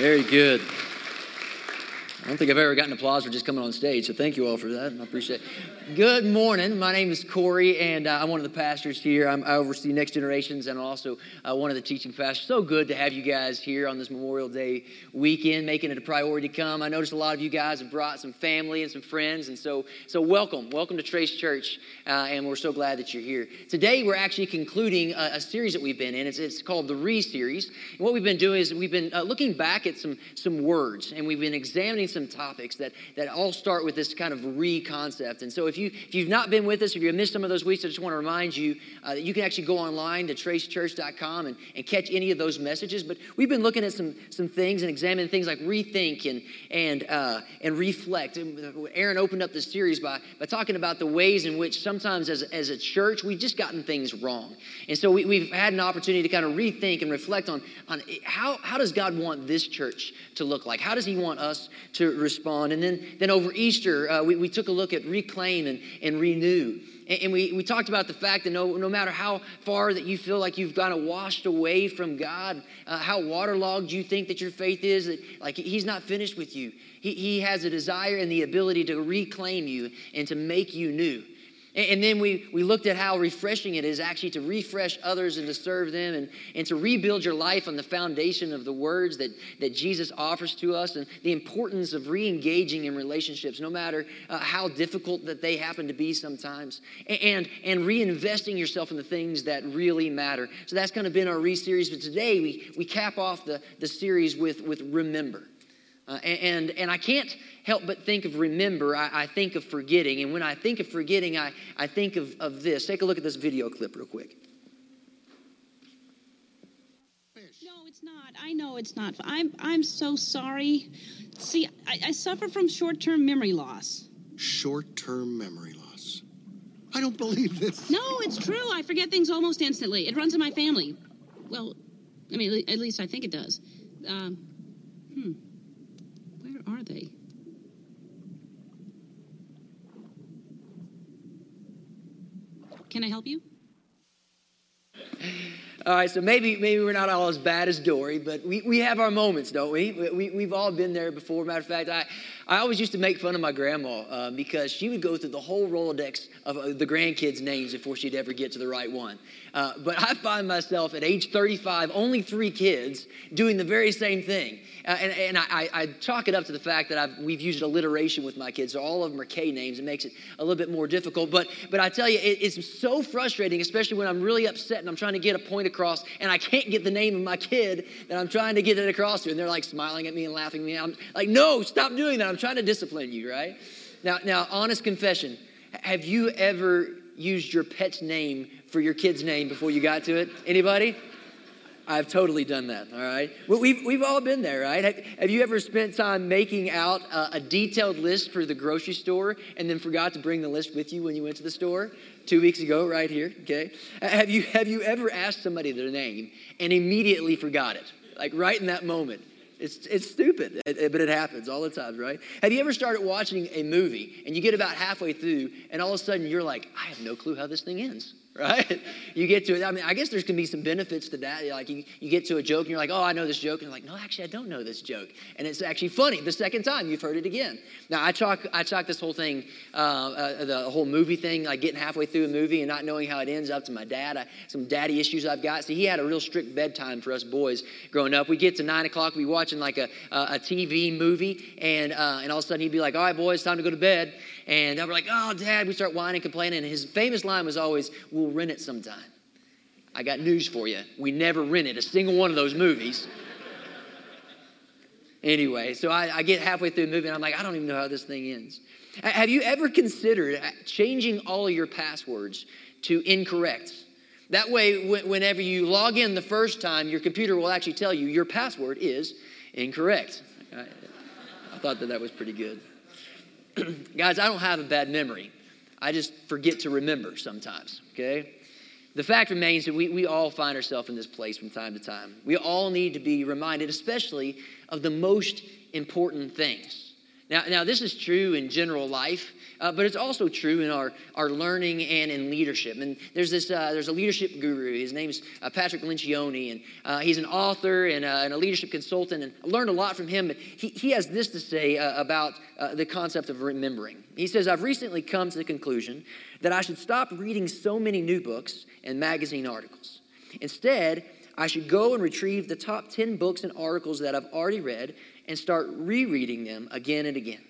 Very good. I don't think I've ever gotten applause for just coming on stage, so thank you all for that. I appreciate it. Good morning. My name is Corey, and uh, I'm one of the pastors here. I'm, i oversee Next Generations and also uh, one of the teaching pastors. So good to have you guys here on this Memorial Day weekend, making it a priority to come. I noticed a lot of you guys have brought some family and some friends, and so so welcome, welcome to Trace Church, uh, and we're so glad that you're here. Today, we're actually concluding a, a series that we've been in. It's, it's called the Re Series. And what we've been doing is we've been uh, looking back at some some words, and we've been examining some topics that that all start with this kind of re concept. And so if you, if you've not been with us, if you've missed some of those weeks, I just want to remind you uh, that you can actually go online to tracechurch.com and, and catch any of those messages. But we've been looking at some, some things and examining things like rethink and, and, uh, and reflect. And Aaron opened up this series by, by talking about the ways in which sometimes as, as a church, we've just gotten things wrong. And so we, we've had an opportunity to kind of rethink and reflect on, on how, how does God want this church to look like? How does he want us to respond? And then, then over Easter, uh, we, we took a look at reclaim and, and renew. And we, we talked about the fact that no, no matter how far that you feel like you've kind of washed away from God, uh, how waterlogged you think that your faith is, that like He's not finished with you. He, he has a desire and the ability to reclaim you and to make you new. And then we, we looked at how refreshing it is actually to refresh others and to serve them and, and to rebuild your life on the foundation of the words that, that Jesus offers to us and the importance of re engaging in relationships, no matter uh, how difficult that they happen to be sometimes, and, and reinvesting yourself in the things that really matter. So that's kind of been our re series. But today we, we cap off the, the series with, with Remember. Uh, and, and I can't help but think of remember, I, I, think of forgetting. And when I think of forgetting, I, I think of, of this. Take a look at this video clip real quick. No, it's not. I know it's not. I'm, I'm so sorry. See, I, I suffer from short term memory loss. Short term memory loss? I don't believe this. No, it's true. I forget things almost instantly. It runs in my family. Well, I mean, at least I think it does. Um, hmm are they? Can I help you? All right, so maybe maybe we're not all as bad as Dory, but we, we have our moments, don't we? we? We've all been there before. Matter of fact, I, I always used to make fun of my grandma uh, because she would go through the whole Rolodex of uh, the grandkids' names before she'd ever get to the right one. Uh, but I find myself at age 35, only three kids, doing the very same thing. Uh, and, and I, I, chalk it up to the fact that I've, we've used alliteration with my kids. So all of them are K names. It makes it a little bit more difficult. But, but I tell you, it, it's so frustrating, especially when I'm really upset and I'm trying to get a point across and I can't get the name of my kid that I'm trying to get it across to. And they're like smiling at me and laughing at me. I'm like, no, stop doing that. I'm trying to discipline you, right? Now, now, honest confession. Have you ever used your pet's name for your kid's name before you got to it? Anybody? I've totally done that, all right? We've, we've all been there, right? Have, have you ever spent time making out a, a, detailed list for the grocery store and then forgot to bring the list with you when you went to the store? Two weeks ago, right here, okay? Have you, have you ever asked somebody their name and immediately forgot it? Like right in that moment. It's, it's stupid, but it happens all the time, right? Have you ever started watching a movie and you get about halfway through and all of a sudden you're like, I have no clue how this thing ends? Right? You get to it. I mean, I guess there's going to be some benefits to that. Like you, you get to a joke and you're like, oh, I know this joke. And you're like, no, actually, I don't know this joke. And it's actually funny the second time you've heard it again. Now, I chalk, I chalk this whole thing, uh, uh, the whole movie thing, like getting halfway through a movie and not knowing how it ends up to my dad. I, some daddy issues I've got. See, he had a real strict bedtime for us boys growing up. We get to nine o'clock, we watching like a, a, TV movie, and, uh, and all of a sudden he'd be like, all right, boys, time to go to bed. And we're like, oh, dad, we start whining, complaining. And his famous line was always, we'll rent it sometime. I got news for you. We never rented a single one of those movies. anyway, so I, I, get halfway through the movie and I'm like, I don't even know how this thing ends. Have you ever considered uh, changing all of your passwords to incorrect? That way, whenever you log in the first time, your computer will actually tell you your password is incorrect. I, I thought that that was pretty good. Guys, I don't have a bad memory. I just forget to remember sometimes, okay? The fact remains that we, we all find ourselves in this place from time to time. We all need to be reminded, especially of the most important things. Now, now this is true in general life, uh, but it's also true in our, our learning and in leadership. And there's this uh, there's a leadership guru. His name's uh, Patrick Lencioni, and uh, he's an author and, uh, and, a leadership consultant. And I learned a lot from him. But he, he has this to say uh, about the concept of remembering. He says, "I've recently come to the conclusion that I should stop reading so many new books and magazine articles. Instead." I should go and retrieve the top 10 books and articles that I've already read and start rereading them again and again.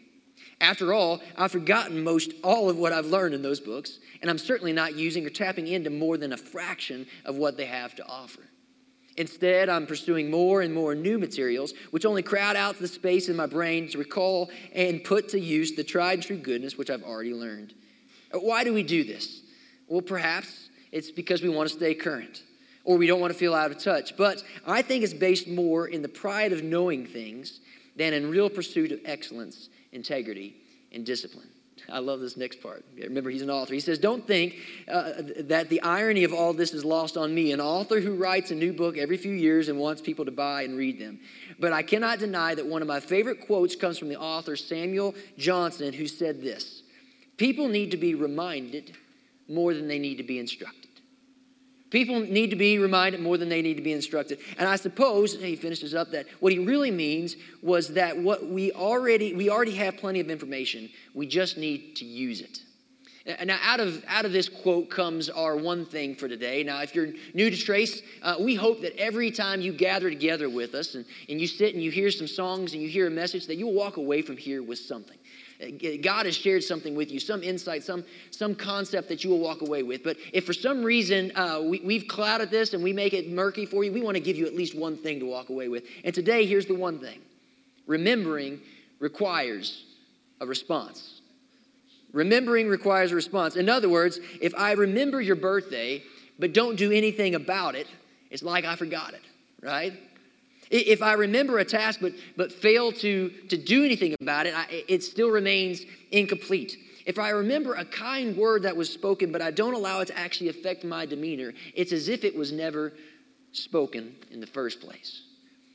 After all, I've forgotten most all of what I've learned in those books, and I'm certainly not using or tapping into more than a fraction of what they have to offer. Instead, I'm pursuing more and more new materials, which only crowd out the space in my brain to recall and put to use the tried and true goodness which I've already learned. Uh, why do we do this? Well, perhaps it's because we want to stay current or we don't want to feel out of touch. But I think it's based more in the pride of knowing things than in real pursuit of excellence, integrity, and discipline. I love this next part. Remember, he's an author. He says, Don't think uh, that the irony of all this is lost on me, an author who writes a new book every few years and wants people to buy and read them. But I cannot deny that one of my favorite quotes comes from the author Samuel Johnson, who said this People need to be reminded more than they need to be instructed. People need to be reminded more than they need to be instructed. And I suppose, he finishes up that what he really means was that what we already we already have plenty of information. We just need to use it. Now, out of, out of this quote comes our one thing for today. Now, if you're new to Trace, uh, we hope that every time you gather together with us and, and you sit and you hear some songs and you hear a message, that you'll walk away from here with something. God has shared something with you, some insight, some, some concept that you will walk away with. But if for some reason uh, we, we've clouded this and we make it murky for you, we want to give you at least one thing to walk away with. And today, here's the one thing remembering requires a response. Remembering requires a response. In other words, if I remember your birthday but don't do anything about it, it's like I forgot it, right? If I remember a task but, but fail to, to do anything about it, I, it still remains incomplete. If I remember a kind word that was spoken but I don't allow it to actually affect my demeanor, it's as if it was never spoken in the first place.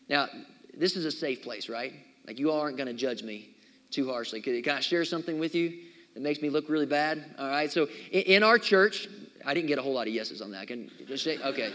Now, this is a safe place, right? Like, you all aren't going to judge me too harshly. Can I share something with you that makes me look really bad? All right, so in our church, I didn't get a whole lot of yeses on that. Can just say, okay.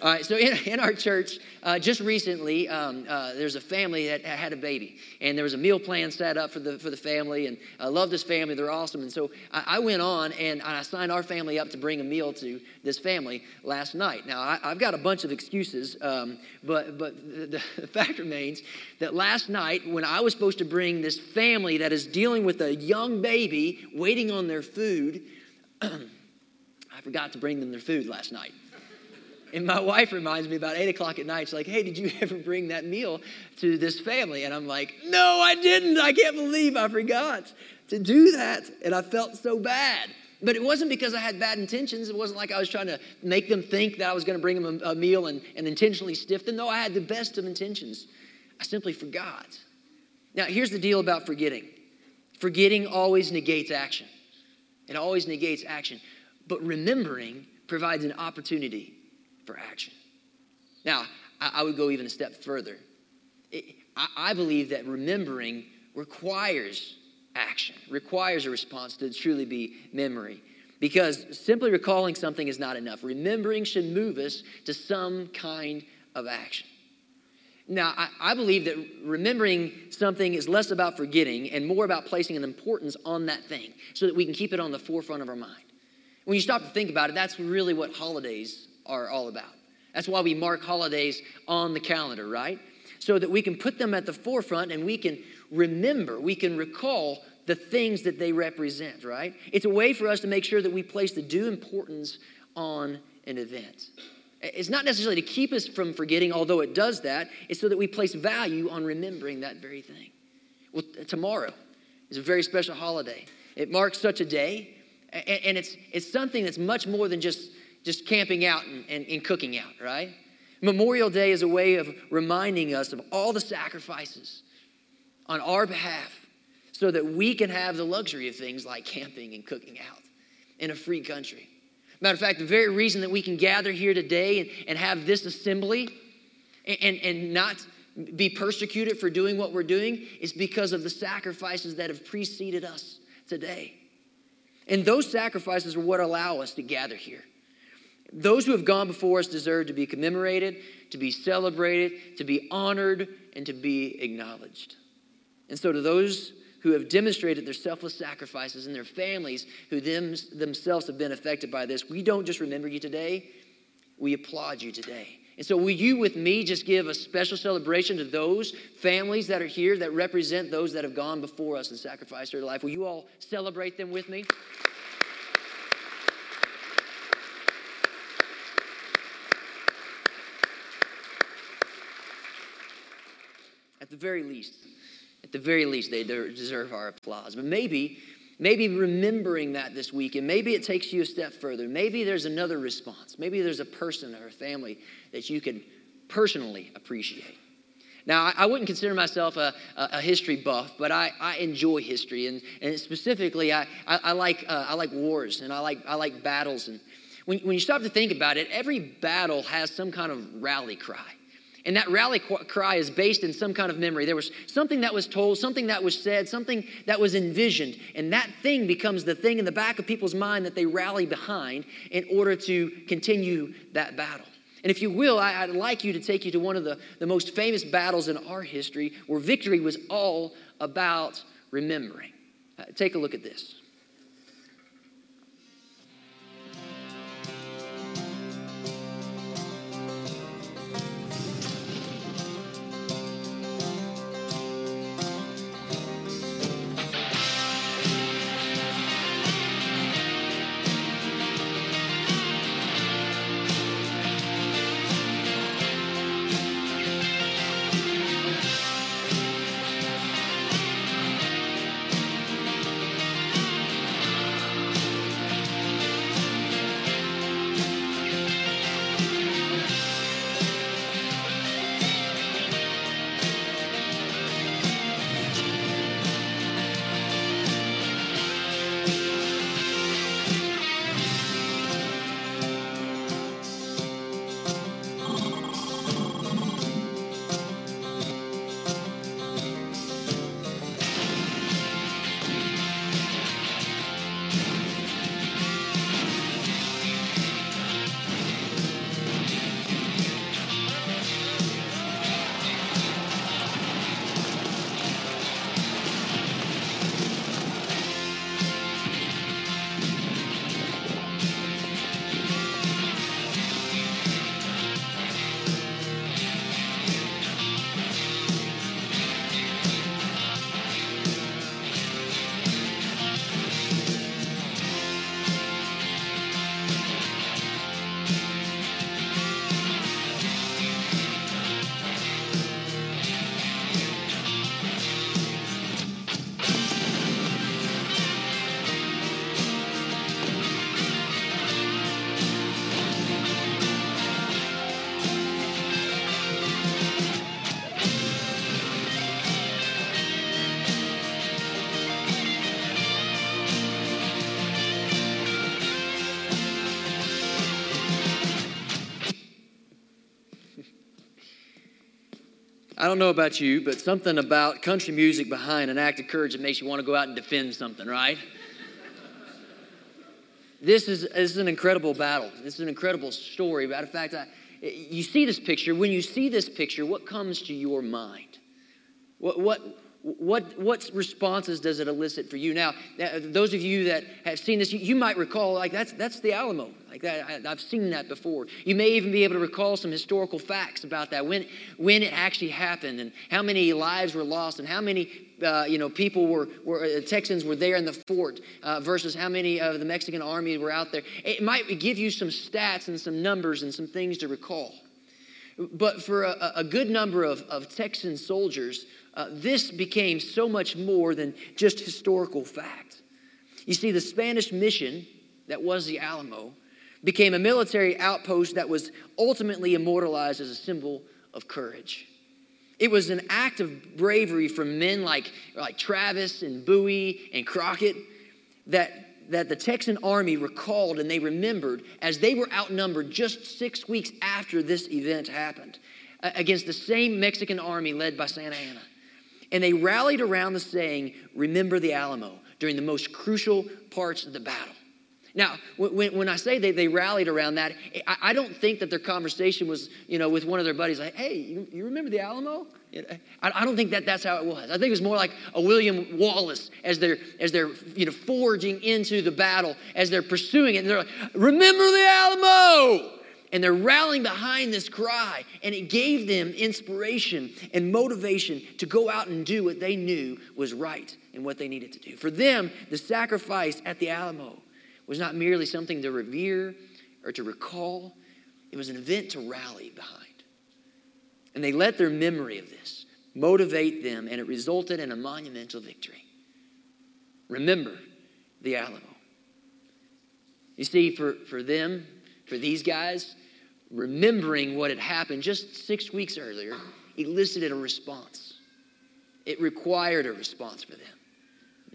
All right, so in, in our church, uh, just recently, um, uh, there's a family that had a baby, and there was a meal plan set up for the for the family, and I love this family; they're awesome. And so I, I went on and I signed our family up to bring a meal to this family last night. Now I, have got a bunch of excuses, um, but but the, the fact remains that last night, when I was supposed to bring this family that is dealing with a young baby waiting on their food, I forgot to bring them their food last night. And my wife reminds me about eight o'clock at night. She's like, hey, did you ever bring that meal to this family? And I'm like, no, I didn't. I can't believe I forgot to do that. And I felt so bad. But it wasn't because I had bad intentions. It wasn't like I was trying to make them think that I was going to bring them a, a meal and, and intentionally stiff them. No, I had the best of intentions. I simply forgot. Now, here's the deal about forgetting forgetting always negates action, it always negates action. But remembering provides an opportunity for action. Now, I, I would go even a step further. It, I, I believe that remembering requires action, requires a response to truly be memory. Because simply recalling something is not enough. Remembering should move us to some kind of action. Now, I, I, believe that remembering something is less about forgetting and more about placing an importance on that thing so that we can keep it on the forefront of our mind. When you stop to think about it, that's really what holidays are all about. That's why we mark holidays on the calendar, right? So that we can put them at the forefront and we can remember, we can recall the things that they represent, right? It's a way for us to make sure that we place the due importance on an event. It's not necessarily to keep us from forgetting, although it does that. It's so that we place value on remembering that very thing. Well, tomorrow is a very special holiday. It marks such a day, and it's, it's something that's much more than just just camping out and, and, and cooking out, right? Memorial Day is a way of reminding us of all the sacrifices on our behalf so that we can have the luxury of things like camping and cooking out in a free country. Matter of fact, the very reason that we can gather here today and, and have this assembly and, and, and not be persecuted for doing what we're doing, is because of the sacrifices that have preceded us today. And those sacrifices are what allow us to gather here. Those who have gone before us deserve to be commemorated, to be celebrated, to be honored, and to be acknowledged. And so, to those who have demonstrated their selfless sacrifices and their families who them, themselves have been affected by this, we don't just remember you today, we applaud you today. And so, will you with me just give a special celebration to those families that are here that represent those that have gone before us and sacrificed their life? Will you all celebrate them with me? Very least, at the very least, they deserve our applause. But maybe, maybe remembering that this week, and maybe it takes you a step further. Maybe there's another response. Maybe there's a person or a family that you can personally appreciate. Now, I wouldn't consider myself a, a history buff, but I, I enjoy history, and, and specifically, I, I, I like, uh, I like wars and I like, I like battles. And when, when you stop to think about it, every battle has some kind of rally cry. And that rally cry is based in some kind of memory. There was something that was told, something that was said, something that was envisioned. And that thing becomes the thing in the back of people's mind that they rally behind in order to continue that battle. And if you will, I, would like you to take you to one of the, the most famous battles in our history where victory was all about remembering. Uh, take a look at this. Don't know about you, but something about country music behind an act of courage that makes you want to go out and defend something, right? this, is, this is an incredible battle. This is an incredible story. Matter of fact, I, you see this picture. When you see this picture, what comes to your mind? What, what, what, what responses does it elicit for you? Now, those of you that have seen this, you, you might recall, like, that's, that's the Alamo. Like that, I, have seen that before. You may even be able to recall some historical facts about that, when, when it actually happened, and how many lives were lost, and how many uh, you know, people were, were uh, Texans were there in the fort uh, versus how many of the Mexican army were out there. It might give you some stats and some numbers and some things to recall. But for a, a good number of, of Texan soldiers, uh, this became so much more than just historical fact. You see, the Spanish mission that was the Alamo became a military outpost that was ultimately immortalized as a symbol of courage. It was an act of bravery from men like, like Travis and Bowie and Crockett that, that the Texan army recalled and they remembered as they were outnumbered just six weeks after this event happened against the same Mexican army led by Santa Anna. And they rallied around the saying, Remember the Alamo, during the most crucial parts of the battle. Now, when, when I say they, they rallied around that, I, I don't think that their conversation was, you know, with one of their buddies, like, hey, you, you remember the Alamo? I, I don't think that that's how it was. I think it was more like a William Wallace as they're, as they're you know, forging into the battle, as they're pursuing it. And they're like, remember the Alamo! And they're rallying behind this cry. And it gave them inspiration and motivation to go out and do what they knew was right and what they needed to do. For them, the sacrifice at the Alamo was not merely something to revere or to recall, it was an event to rally behind. And they let their memory of this motivate them, and it resulted in a monumental victory. Remember the Alamo. You see, for, for them, for these guys, remembering what had happened just six weeks earlier elicited a response. It required a response for them.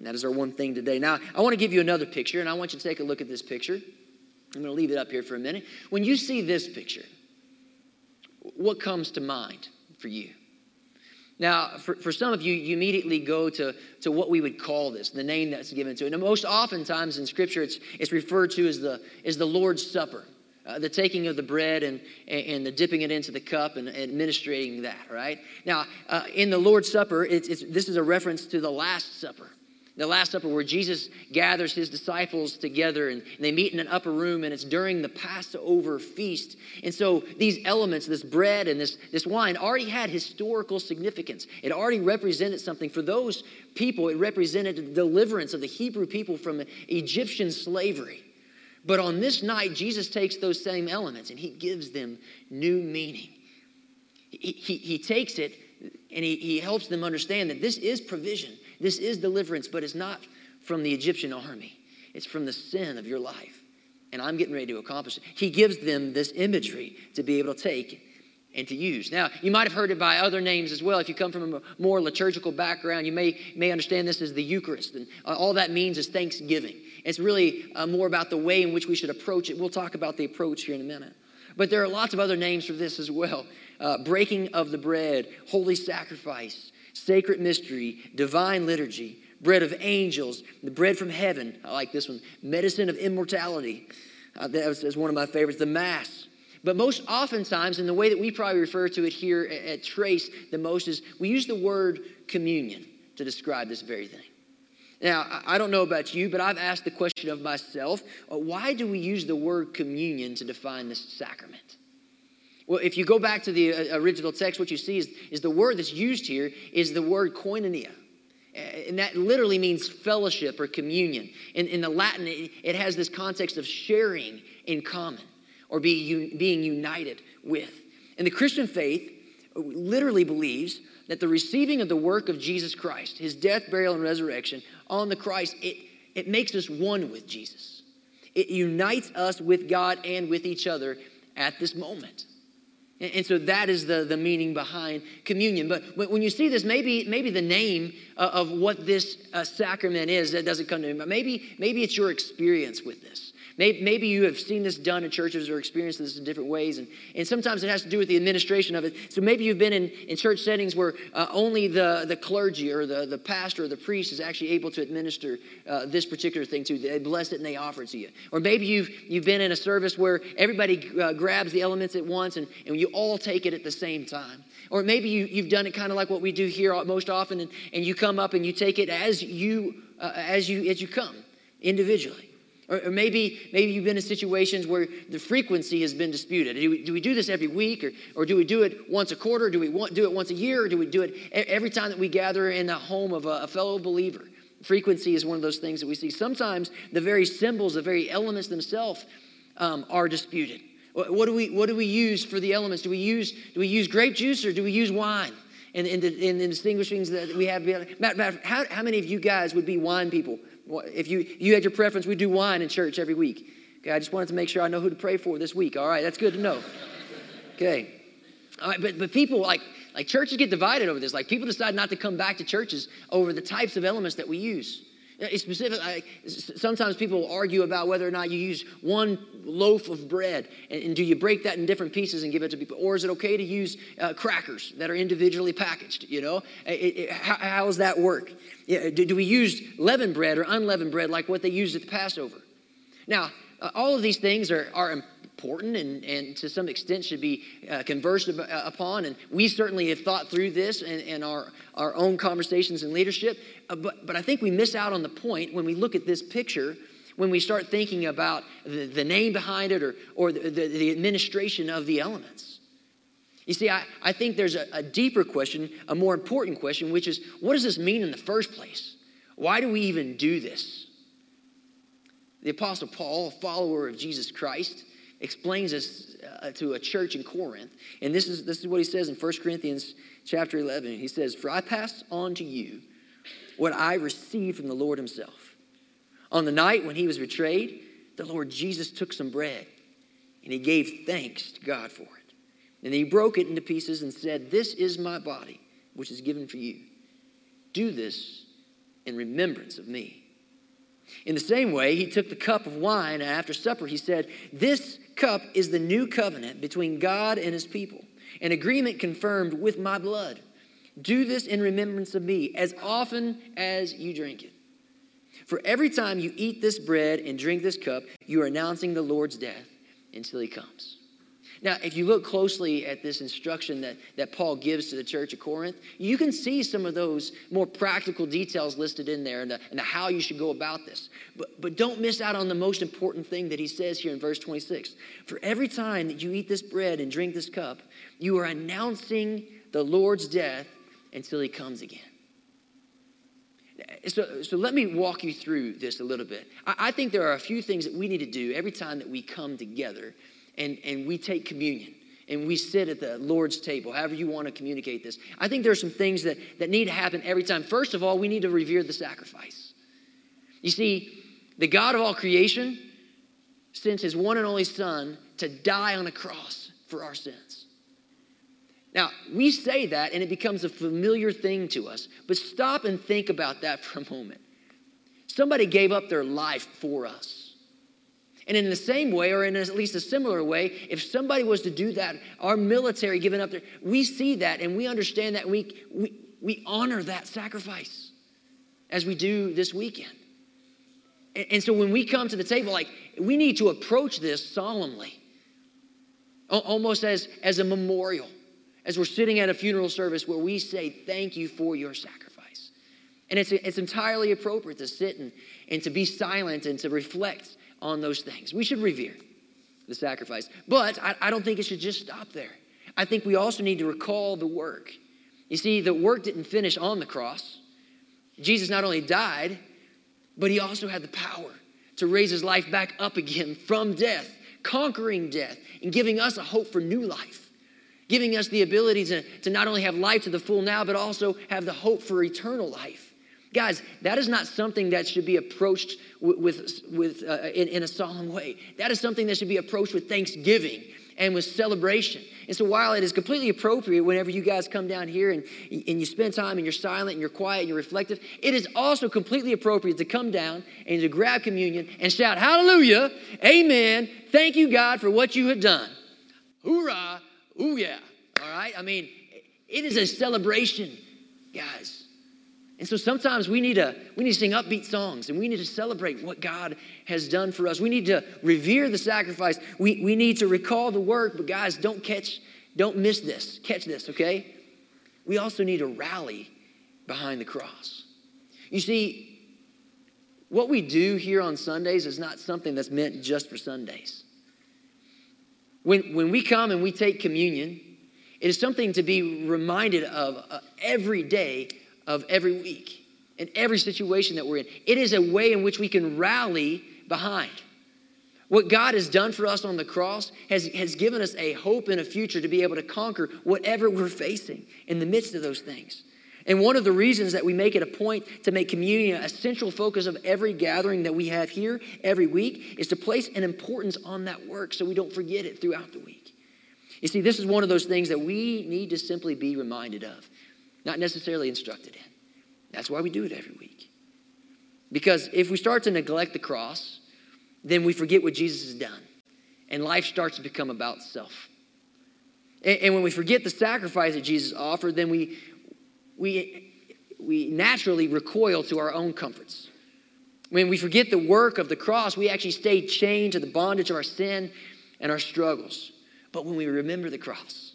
That is our one thing today. Now, I want to give you another picture, and I want you to take a look at this picture. I'm going to leave it up here for a minute. When you see this picture, what comes to mind for you? Now, for, for some of you, you immediately go to, to what we would call this, the name that's given to it. And most oftentimes in Scripture, it's, it's referred to as the, as the Lord's Supper. Uh, the taking of the bread and, and, the dipping it into the cup and administrating that, right? Now, uh, in the Lord's Supper, it's, it's, this is a reference to the Last Supper the Last Supper, where Jesus gathers his disciples together and they meet in an upper room, and it's during the Passover feast. And so these elements, this bread and this, this wine, already had historical significance. It already represented something. For those people, it represented the deliverance of the Hebrew people from Egyptian slavery. But on this night, Jesus takes those same elements and he gives them new meaning. He, he, takes it and he, he helps them understand that this is provision this is deliverance, but it's not from the Egyptian army, it's from the sin of your life. And I'm getting ready to accomplish it. He gives them this imagery to be able to take and to use. Now, you might have heard it by other names as well. If you come from a more liturgical background, you may, may understand this as the Eucharist. And uh, all that means is thanksgiving. It's really uh, more about the way in which we should approach it. We'll talk about the approach here in a minute. But there are lots of other names for this as well uh, breaking of the bread, holy sacrifice, sacred mystery, divine liturgy, bread of angels, the bread from heaven. I like this one. Medicine of immortality. Uh, that was, one of my favorites. The Mass. But most oftentimes, in the way that we probably refer to it here at, at Trace the most, is we use the word communion to describe this very thing. Now, I don't know about you, but I've asked the question of myself uh, why do we use the word communion to define this sacrament? Well, if you go back to the uh, original text, what you see is, is the word that's used here is the word koinonia. And that literally means fellowship or communion. In, in the Latin, it, it has this context of sharing in common or being, being united with. And the Christian faith literally believes that the receiving of the work of Jesus Christ, his death, burial, and resurrection on the Christ, it, it makes us one with Jesus. It unites us with God and with each other at this moment. And so that is the, the meaning behind communion. But when you see this, maybe, maybe the name uh, of what this uh, sacrament is, that doesn't come to me. but Maybe, maybe it's your experience with this. Maybe, you have seen this done in churches or experienced this in different ways, and, and sometimes it has to do with the administration of it. So maybe you've been in, in church settings where uh, only the, the clergy or the, the pastor or the priest is actually able to administer uh, this particular thing to you. They bless it and they offer it to you. Or maybe you've, you've been in a service where everybody uh, grabs the elements at once and, and you all take it at the same time. Or maybe you, you've done it kind of like what we do here most often, and, and you come up and you take it as you, uh, as you, as you come individually. Or, or, maybe, maybe you've been in situations where the frequency has been disputed. Do we, do we do this every week, or, or do we do it once a quarter? Do we want, do it once a year, or do we do it every time that we gather in the home of a, a fellow believer? Frequency is one of those things that we see. Sometimes the very symbols, the very elements themselves um, are disputed. What do, we, what do we use for the elements? Do we use, do we use grape juice or do we use wine? In, in, the, in the distinguishings that we have. Matt, how, how many of you guys would be wine people? If you, you had your preference, we do wine in church every week. Okay, I just wanted to make sure I know who to pray for this week. All right, that's good to know. Okay. All right, but, but people like, like churches get divided over this. Like people decide not to come back to churches over the types of elements that we use. It's specific. I, sometimes people argue about whether or not you use one loaf of bread and, and, do you break that in different pieces and give it to people, or is it okay to use uh, crackers that are individually packaged? You know, it, it, how, how, does that work? Do, do, we use leavened bread or unleavened bread like what they used at the Passover? Now, uh, all of these things are, are important and, and to some extent should be uh, conversed uh, upon. And we certainly have thought through this in, in our, our own conversations and leadership. Uh, but, but I think we miss out on the point when we look at this picture, when we start thinking about the, the name behind it or, or the, the, the administration of the elements. You see, I, I think there's a, a deeper question, a more important question, which is what does this mean in the first place? Why do we even do this? The Apostle Paul, a follower of Jesus Christ, explains this uh, to a church in Corinth. And this is, this is what he says in 1 Corinthians chapter 11. He says, For I pass on to you what I received from the Lord himself. On the night when he was betrayed, the Lord Jesus took some bread and he gave thanks to God for it. And he broke it into pieces and said, This is my body, which is given for you. Do this in remembrance of me. In the same way, he took the cup of wine, and after supper, he said, This cup is the new covenant between God and his people, an agreement confirmed with my blood. Do this in remembrance of me as often as you drink it. For every time you eat this bread and drink this cup, you are announcing the Lord's death until he comes. Now, if you look closely at this instruction that, that Paul gives to the church of Corinth, you can see some of those more practical details listed in there and, the, and the how you should go about this. But, but don't miss out on the most important thing that he says here in verse 26. For every time that you eat this bread and drink this cup, you are announcing the Lord's death until he comes again. So, so let me walk you through this a little bit. I, I think there are a few things that we need to do every time that we come together and, and we take communion and we sit at the Lord's table, however you want to communicate this. I think there are some things that, that need to happen every time. First of all, we need to revere the sacrifice. You see, the God of all creation sent his one and only Son to die on a cross for our sins. Now, we say that and it becomes a familiar thing to us, but stop and think about that for a moment. Somebody gave up their life for us. And in the same way, or in at least a similar way, if somebody was to do that, our military giving up their, we see that and we understand that we, we, we honor that sacrifice as we do this weekend. And, and so when we come to the table, like, we need to approach this solemnly, almost as, as a memorial, as we're sitting at a funeral service where we say, Thank you for your sacrifice. And it's, it's entirely appropriate to sit and, and to be silent and to reflect on those things. We should revere the sacrifice. But I, I don't think it should just stop there. I think we also need to recall the work. You see, the work didn't finish on the cross. Jesus not only died, but he also had the power to raise his life back up again from death, conquering death, and giving us a hope for new life, giving us the ability to, to not only have life to the full now, but also have the hope for eternal life. Guys, that is not something that should be approached with, with, with uh, in, in a solemn way. That is something that should be approached with thanksgiving and with celebration. And so while it is completely appropriate whenever you guys come down here and, and you spend time and you're silent and you're quiet and you're reflective, it is also completely appropriate to come down and to grab communion and shout, Hallelujah, Amen, thank you, God, for what you have done. Hoorah, ooh yeah. All right? I mean, it is a celebration, guys. And so sometimes we need to we need to sing upbeat songs and we need to celebrate what God has done for us. We need to revere the sacrifice. We, we need to recall the work, but guys, don't catch, don't miss this. Catch this, okay? We also need to rally behind the cross. You see, what we do here on Sundays is not something that's meant just for Sundays. When, when we come and we take communion, it is something to be reminded of uh, every day of every week in every situation that we're in. It is a way in which we can rally behind. What God has done for us on the cross has, has given us a hope and a future to be able to conquer whatever we're facing in the midst of those things. And one of the reasons that we make it a point to make communion a central focus of every gathering that we have here every week is to place an importance on that work so we don't forget it throughout the week. You see, this is one of those things that we need to simply be reminded of not necessarily instructed in. That's why we do it every week. Because if we start to neglect the cross, then we forget what Jesus has done. And life starts to become about self. And, and when we forget the sacrifice that Jesus offered, then we, we, we naturally recoil to our own comforts. When we forget the work of the cross, we actually stay chained to the bondage of our sin and our struggles. But when we remember the cross,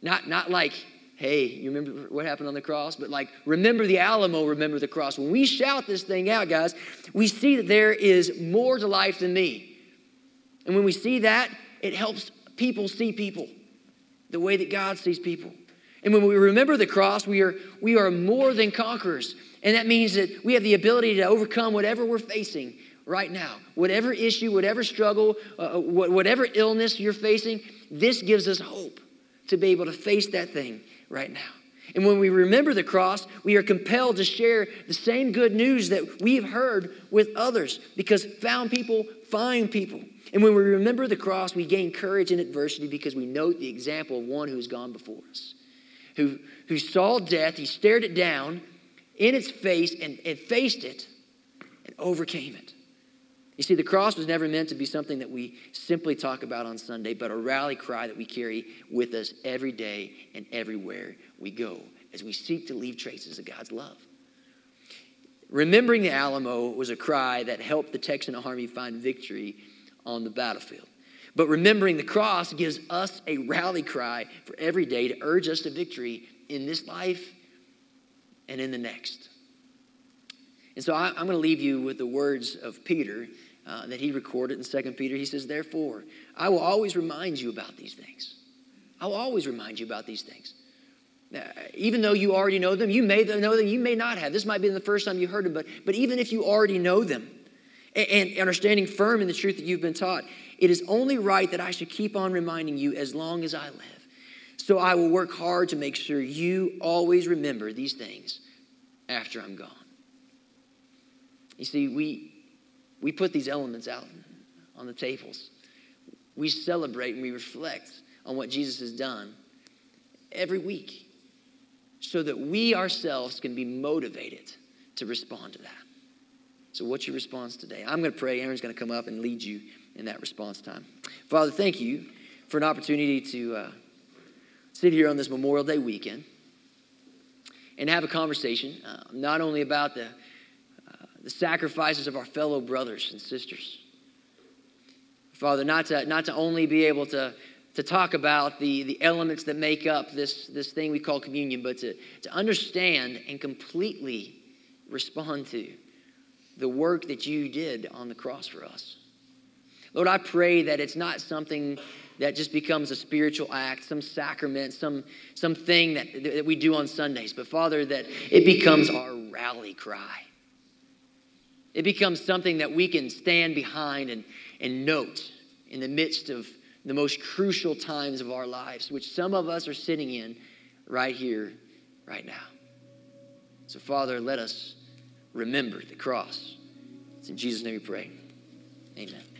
not, not like, hey, you remember what happened on the cross? But like, remember the Alamo, remember the cross. When we shout this thing out, guys, we see that there is more to life than me. And when we see that, it helps people see people the way that God sees people. And when we remember the cross, we are, we are more than conquerors. And that means that we have the ability to overcome whatever we're facing right now. Whatever issue, whatever struggle, uh, uh whatever illness you're facing, this gives us hope to be able to face that thing right now. And when we remember the cross, we are compelled to share the same good news that we've heard with others because found people find people. And when we remember the cross, we gain courage in adversity because we note the example of one who has gone before us, who, who saw death, he stared it down in its face and, and faced it and overcame it. You see, the cross was never meant to be something that we simply talk about on Sunday, but a rally cry that we carry with us every day and everywhere we go as we seek to leave traces of God's love. Remembering the Alamo was a cry that helped the Texan army find victory on the battlefield. But remembering the cross gives us a rally cry for every day to urge us to victory in this life and in the next. And so I, am going to leave you with the words of Peter uh, that he recorded in 2 Peter. He says, Therefore, I will always remind you about these things. I will always remind you about these things. Now, even though you already know them, you may know them, you may not have. This might be the first time you heard them, but, but even if you already know them and, and are standing firm in the truth that you've been taught, it is only right that I should keep on reminding you as long as I live. So I will work hard to make sure you always remember these things after I'm gone. You see, we, we put these elements out on the tables. We celebrate and we reflect on what Jesus has done every week so that we ourselves can be motivated to respond to that. So, what's your response today? I'm going to pray. Aaron's going to come up and lead you in that response time. Father, thank you for an opportunity to uh, sit here on this Memorial Day weekend and have a conversation, uh, not only about the, the sacrifices of our fellow brothers and sisters. Father, not to, not to only be able to, to talk about the, the elements that make up this, this thing we call communion, but to, to understand and completely respond to the work that you did on the cross for us. Lord, I pray that it's not something that just becomes a spiritual act, some sacrament, some, some thing that, that we do on Sundays. But Father, that it becomes our rally cry. It becomes something that we can stand behind and, and note in the midst of the most crucial times of our lives, which some of us are sitting in right here, right now. So, Father, let us remember the cross. It's in Jesus' name we pray. Amen.